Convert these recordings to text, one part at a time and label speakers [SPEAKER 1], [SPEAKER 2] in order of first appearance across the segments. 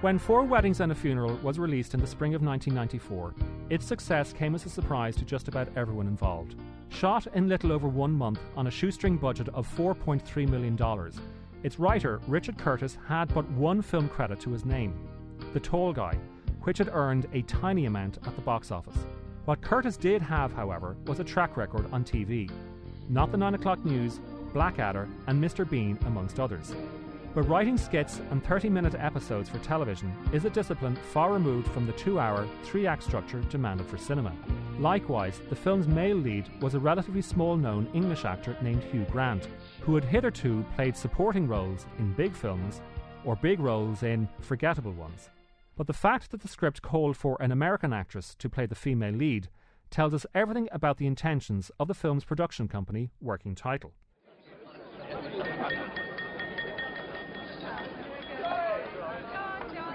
[SPEAKER 1] When Four Weddings and a Funeral was released in the spring of 1994, its success came as a surprise to just about everyone involved. Shot in little over one month on a shoestring budget of $4.3 million, its writer, Richard Curtis, had but one film credit to his name The Tall Guy, which had earned a tiny amount at the box office. What Curtis did have, however, was a track record on TV. Not the 9 o'clock news, Blackadder, and Mr. Bean, amongst others. But writing skits and 30 minute episodes for television is a discipline far removed from the two hour, three act structure demanded for cinema. Likewise, the film's male lead was a relatively small known English actor named Hugh Grant, who had hitherto played supporting roles in big films or big roles in forgettable ones. But the fact that the script called for an American actress to play the female lead tells us everything about the intentions of the film's production company, Working Title.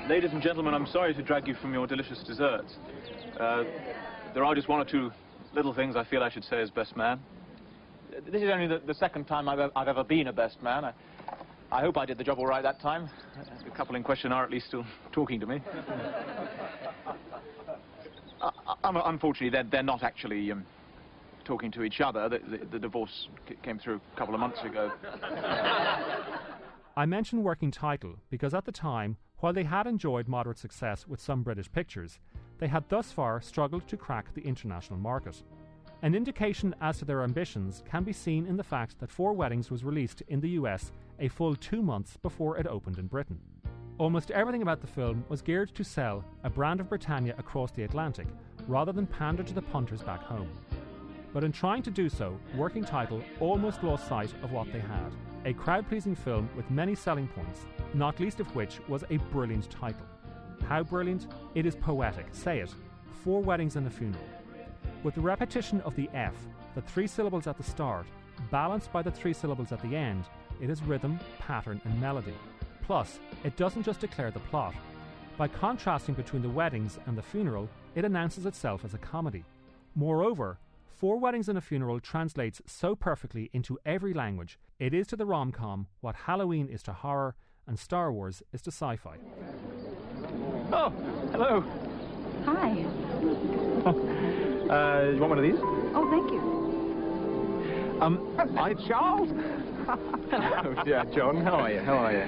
[SPEAKER 2] Ladies and gentlemen, I'm sorry to drag you from your delicious desserts. Uh, there are just one or two little things I feel I should say as best man. This is only the, the second time I've, I've, ever been a best man. I, I, hope I did the job all right that time. The couple in question are at least still talking to me. uh, unfortunately, they're, they're, not actually um, talking to each other. The, the, the divorce came through a couple of months ago.
[SPEAKER 1] I mention working title because at the time, while they had enjoyed moderate success with some British pictures, they had thus far struggled to crack the international market. An indication as to their ambitions can be seen in the fact that Four Weddings was released in the US a full two months before it opened in Britain. Almost everything about the film was geared to sell a brand of Britannia across the Atlantic rather than pander to the punters back home. But in trying to do so, Working Title almost lost sight of what they had a crowd pleasing film with many selling points, not least of which was a brilliant title. How brilliant? It is poetic, say it. Four weddings and a funeral. With the repetition of the F, the three syllables at the start, balanced by the three syllables at the end, it is rhythm, pattern, and melody. Plus, it doesn't just declare the plot. By contrasting between the weddings and the funeral, it announces itself as a comedy. Moreover, Four Weddings and a Funeral translates so perfectly into every language. It is to the rom com what Halloween is to horror and Star Wars is to sci fi.
[SPEAKER 2] Oh, hello.
[SPEAKER 3] Hi.
[SPEAKER 2] uh, you want one of these?
[SPEAKER 3] Oh, thank you.
[SPEAKER 2] Um,
[SPEAKER 4] I Charles.
[SPEAKER 2] hello, yeah, John. How are you? How are you?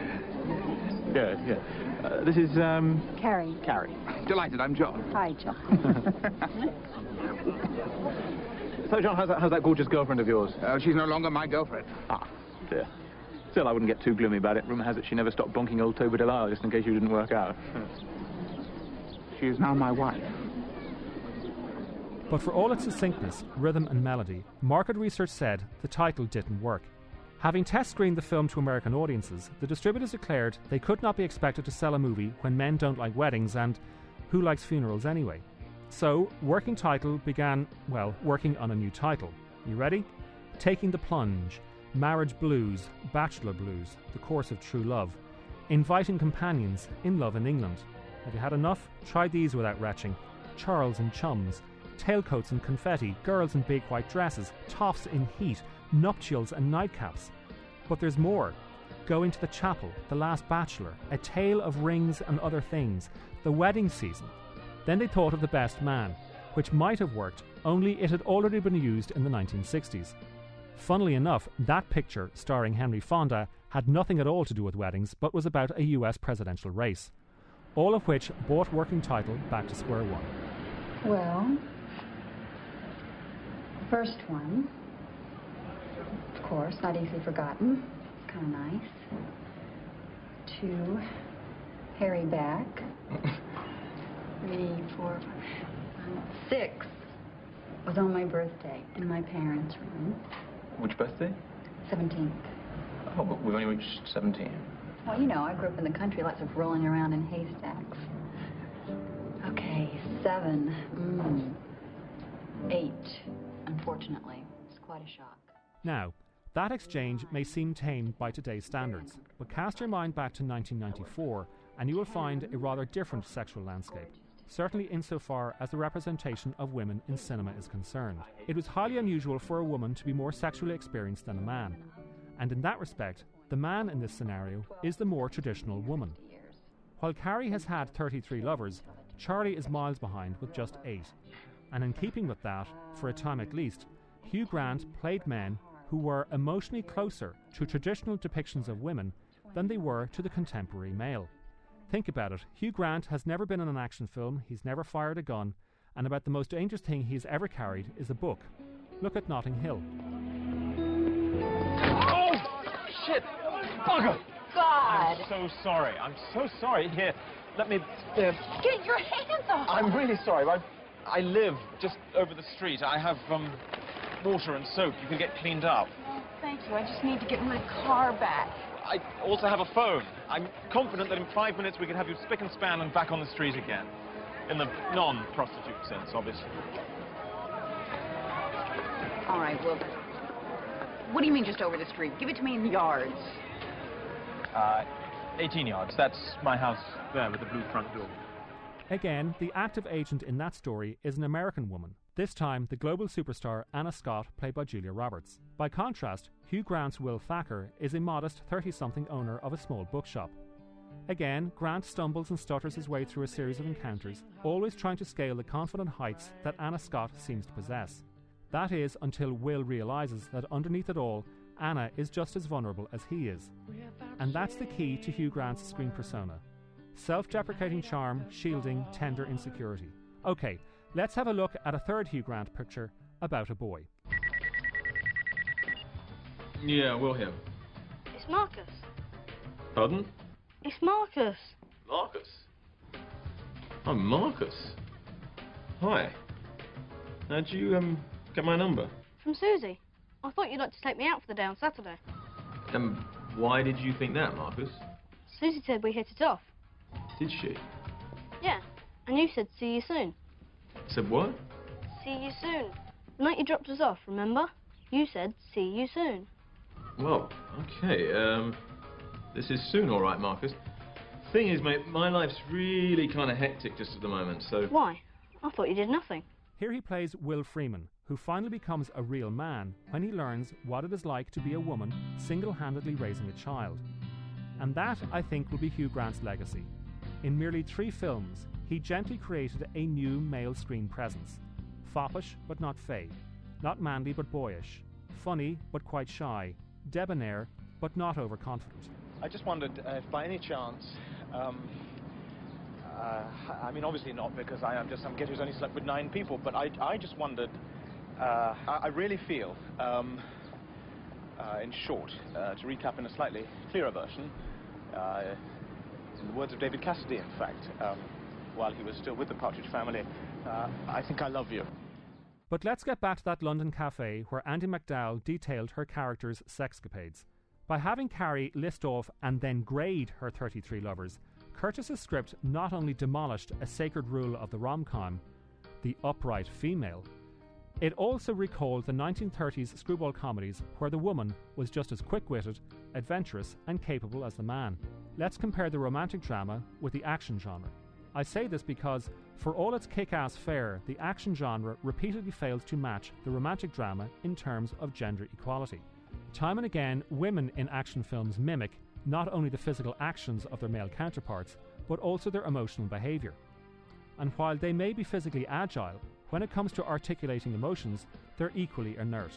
[SPEAKER 2] Good, yeah. Uh, this is um.
[SPEAKER 3] Carrie.
[SPEAKER 2] Carrie.
[SPEAKER 4] Delighted. I'm John.
[SPEAKER 3] Hi, John.
[SPEAKER 2] So, John, how's that, how's that gorgeous girlfriend of yours?
[SPEAKER 4] Uh, she's no longer my girlfriend.
[SPEAKER 2] Ah, dear. Still, I wouldn't get too gloomy about it. Rumour has it she never stopped bonking old Toby Delisle just in case you didn't work out.
[SPEAKER 4] she is now my wife.
[SPEAKER 1] But for all its succinctness, rhythm, and melody, market research said the title didn't work. Having test screened the film to American audiences, the distributors declared they could not be expected to sell a movie when men don't like weddings and who likes funerals anyway. So, Working Title began, well, working on a new title. You ready? Taking the Plunge, Marriage Blues, Bachelor Blues, The Course of True Love, Inviting Companions, In Love in England. Have you had enough? Try these without retching. Charles and Chums, Tailcoats and Confetti, Girls in Big White Dresses, Toffs in Heat, Nuptials and Nightcaps. But there's more. Going to the Chapel, The Last Bachelor, A Tale of Rings and Other Things, The Wedding Season, then they thought of The Best Man, which might have worked, only it had already been used in the 1960s. Funnily enough, that picture, starring Henry Fonda, had nothing at all to do with weddings, but was about a US presidential race. All of which brought working title back to square one.
[SPEAKER 3] Well, first one, of course, not easily forgotten. It's kind of nice. Two, Harry back. three, four, five, six was on my birthday in my parents' room.
[SPEAKER 2] Which birthday?
[SPEAKER 3] 17th.
[SPEAKER 2] Oh, but we've only reached 17.
[SPEAKER 3] Well, you know, I grew up in the country, lots of rolling around in haystacks. Okay, seven. Mm. Eight, unfortunately. It's quite a shock.
[SPEAKER 1] Now, that exchange may seem tame by today's standards, but cast your mind back to 1994 and you will find a rather different sexual landscape certainly insofar as the representation of women in cinema is concerned. It was highly unusual for a woman to be more sexually experienced than a man, and in that respect, the man in this scenario is the more traditional woman. While Carrie has had 33 lovers, Charlie is miles behind with just eight. And in keeping with that, for a time at least, Hugh Grant played men who were emotionally closer to traditional depictions of women than they were to the contemporary male. Think about it Hugh Grant has never been in an action film, he's never fired a gun, and about the most dangerous thing he's ever carried is a book. Look at Notting Hill.
[SPEAKER 2] Oh, shit! Bugger!
[SPEAKER 3] God!
[SPEAKER 2] I'm so sorry. I'm so sorry. Here, let me. Uh,
[SPEAKER 3] Get your hands off!
[SPEAKER 2] I'm really sorry. I, I live just over the street. I have um, water and soap. You can get cleaned up.
[SPEAKER 5] Oh, thank you. I just need to get my car back.
[SPEAKER 2] I also have a phone. I'm confident that in five minutes we can have you spick and span and back on the street again. In the non-prostitute sense, obviously.
[SPEAKER 3] All right, well, what do you mean just over the street? Give it to me in yards.
[SPEAKER 2] Uh, 18 yards. That's my house there with the blue front door.
[SPEAKER 1] Again, the active agent in that story is an American woman, this time the global superstar Anna Scott, played by Julia Roberts. By contrast, Hugh Grant's Will Thacker is a modest 30 something owner of a small bookshop. Again, Grant stumbles and stutters his way through a series of encounters, always trying to scale the confident heights that Anna Scott seems to possess. That is until Will realizes that underneath it all, Anna is just as vulnerable as he is. And that's the key to Hugh Grant's screen persona self deprecating charm, shielding tender insecurity. Okay, let's have a look at a third Hugh Grant picture about a boy.
[SPEAKER 2] Yeah, we'll hear.
[SPEAKER 5] It's Marcus.
[SPEAKER 2] Pardon?
[SPEAKER 5] It's Marcus.
[SPEAKER 2] Marcus. I'm Marcus. Hi. How'd you um get my number?
[SPEAKER 5] From Susie. I thought you'd like to take me out for the day on Saturday.
[SPEAKER 2] Um, why did you think that, Marcus?
[SPEAKER 5] Susie said we hit it off.
[SPEAKER 2] Did she?
[SPEAKER 5] Yeah. And you said see you soon.
[SPEAKER 2] Said what?
[SPEAKER 5] See you soon. The night you dropped us off, remember? You said see you soon.
[SPEAKER 2] Well, okay. Um, this is soon, all right, Marcus. Thing is, mate, my life's really kind of hectic just at the moment, so.
[SPEAKER 5] Why? I thought you did nothing.
[SPEAKER 1] Here he plays Will Freeman, who finally becomes a real man when he learns what it is like to be a woman single handedly raising a child. And that, I think, will be Hugh Grant's legacy. In merely three films, he gently created a new male screen presence. Foppish but not fey, not manly but boyish, funny but quite shy, debonair but not overconfident.
[SPEAKER 6] I just wondered uh, if by any chance, um, uh, I mean, obviously not because I am just some kid who's only slept with nine people, but I, I just wondered, uh, I, I really feel, um, uh, in short, uh, to recap in a slightly clearer version, in the words of David Cassidy, in fact, um, while he was still with the Partridge family, uh, I think I love you.
[SPEAKER 1] But let's get back to that London cafe where Andie MacDowell detailed her character's sexcapades. By having Carrie list off and then grade her 33 lovers, Curtis's script not only demolished a sacred rule of the rom com, the upright female, it also recalled the 1930s screwball comedies where the woman was just as quick witted, adventurous, and capable as the man. Let's compare the romantic drama with the action genre. I say this because, for all its kick ass fare, the action genre repeatedly fails to match the romantic drama in terms of gender equality. Time and again, women in action films mimic not only the physical actions of their male counterparts, but also their emotional behaviour. And while they may be physically agile, when it comes to articulating emotions, they're equally inert.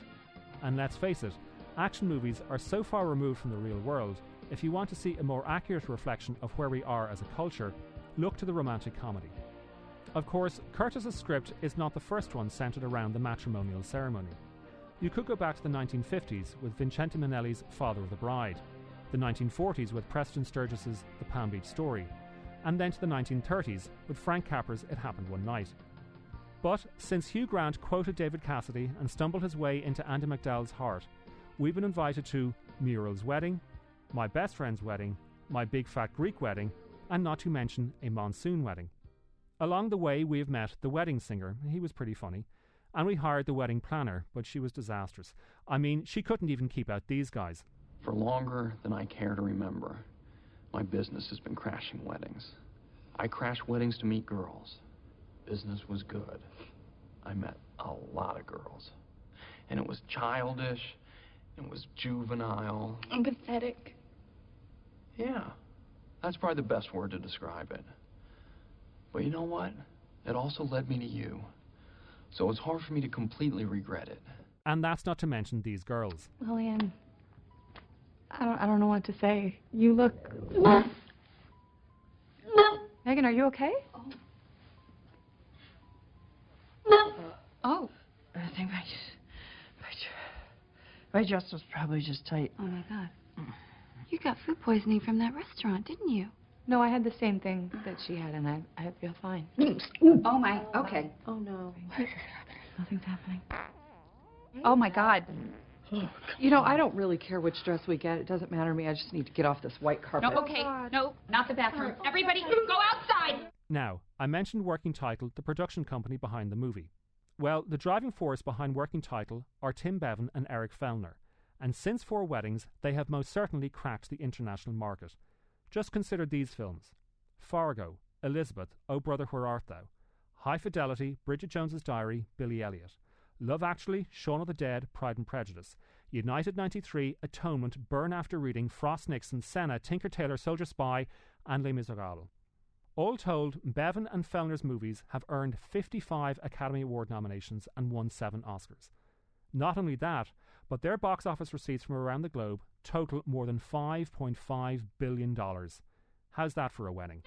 [SPEAKER 1] And let's face it, action movies are so far removed from the real world, if you want to see a more accurate reflection of where we are as a culture, look to the romantic comedy. Of course, Curtis's script is not the first one centered around the matrimonial ceremony. You could go back to the 1950s with Vincente Minnelli's Father of the Bride, the 1940s with Preston Sturges's The Palm Beach Story, and then to the 1930s with Frank Capra's It Happened One Night. But since Hugh Grant quoted David Cassidy and stumbled his way into Andie MacDowell's heart, we've been invited to Muriel's Wedding, My Best Friend's Wedding, My Big Fat Greek Wedding, and not to mention a monsoon wedding. Along the way, we have met the wedding singer. He was pretty funny. And we hired the wedding planner, but she was disastrous. I mean, she couldn't even keep out these guys.
[SPEAKER 7] For longer than I care to remember, my business has been crashing weddings. I crash weddings to meet girls. Business was good. I met a lot of girls. And it was childish, it was juvenile.
[SPEAKER 5] I'm pathetic.
[SPEAKER 7] Yeah. That's probably the best word to describe it. But you know what? It also led me to you. So it's hard for me to completely regret it.
[SPEAKER 1] And that's not to mention these girls.
[SPEAKER 8] Lillian, I don't, I don't know what to say. You look. Megan, are you okay?
[SPEAKER 3] Oh,
[SPEAKER 9] I think my, my, my dress was probably just tight.
[SPEAKER 3] oh my God. Mm. You got food poisoning from that restaurant, didn't you?
[SPEAKER 8] No, I had the same thing that she had, and I, I feel fine. Mm.
[SPEAKER 3] Oh my. Okay.
[SPEAKER 9] Oh no.
[SPEAKER 8] Nothing's happening.
[SPEAKER 9] Oh my God. Oh, you know, I don't really care which dress we get. It doesn't matter to me. I just need to get off this white carpet.
[SPEAKER 3] No, okay. No, not the bathroom. Everybody, go outside.
[SPEAKER 1] Now, I mentioned Working Title, the production company behind the movie. Well, the driving force behind Working Title are Tim Bevan and Eric Fellner, and since Four Weddings, they have most certainly cracked the international market. Just consider these films Fargo, Elizabeth, Oh Brother Where Art Thou, High Fidelity, Bridget Jones's Diary, Billy Elliot, Love Actually, Shaun of the Dead, Pride and Prejudice, United 93, Atonement, Burn After Reading, Frost Nixon, Senna, Tinker Tailor, Soldier Spy, and Les Miserables. All told, Bevan and Fellner's movies have earned 55 Academy Award nominations and won 7 Oscars. Not only that, but their box office receipts from around the globe total more than $5.5 billion. How's that for a wedding?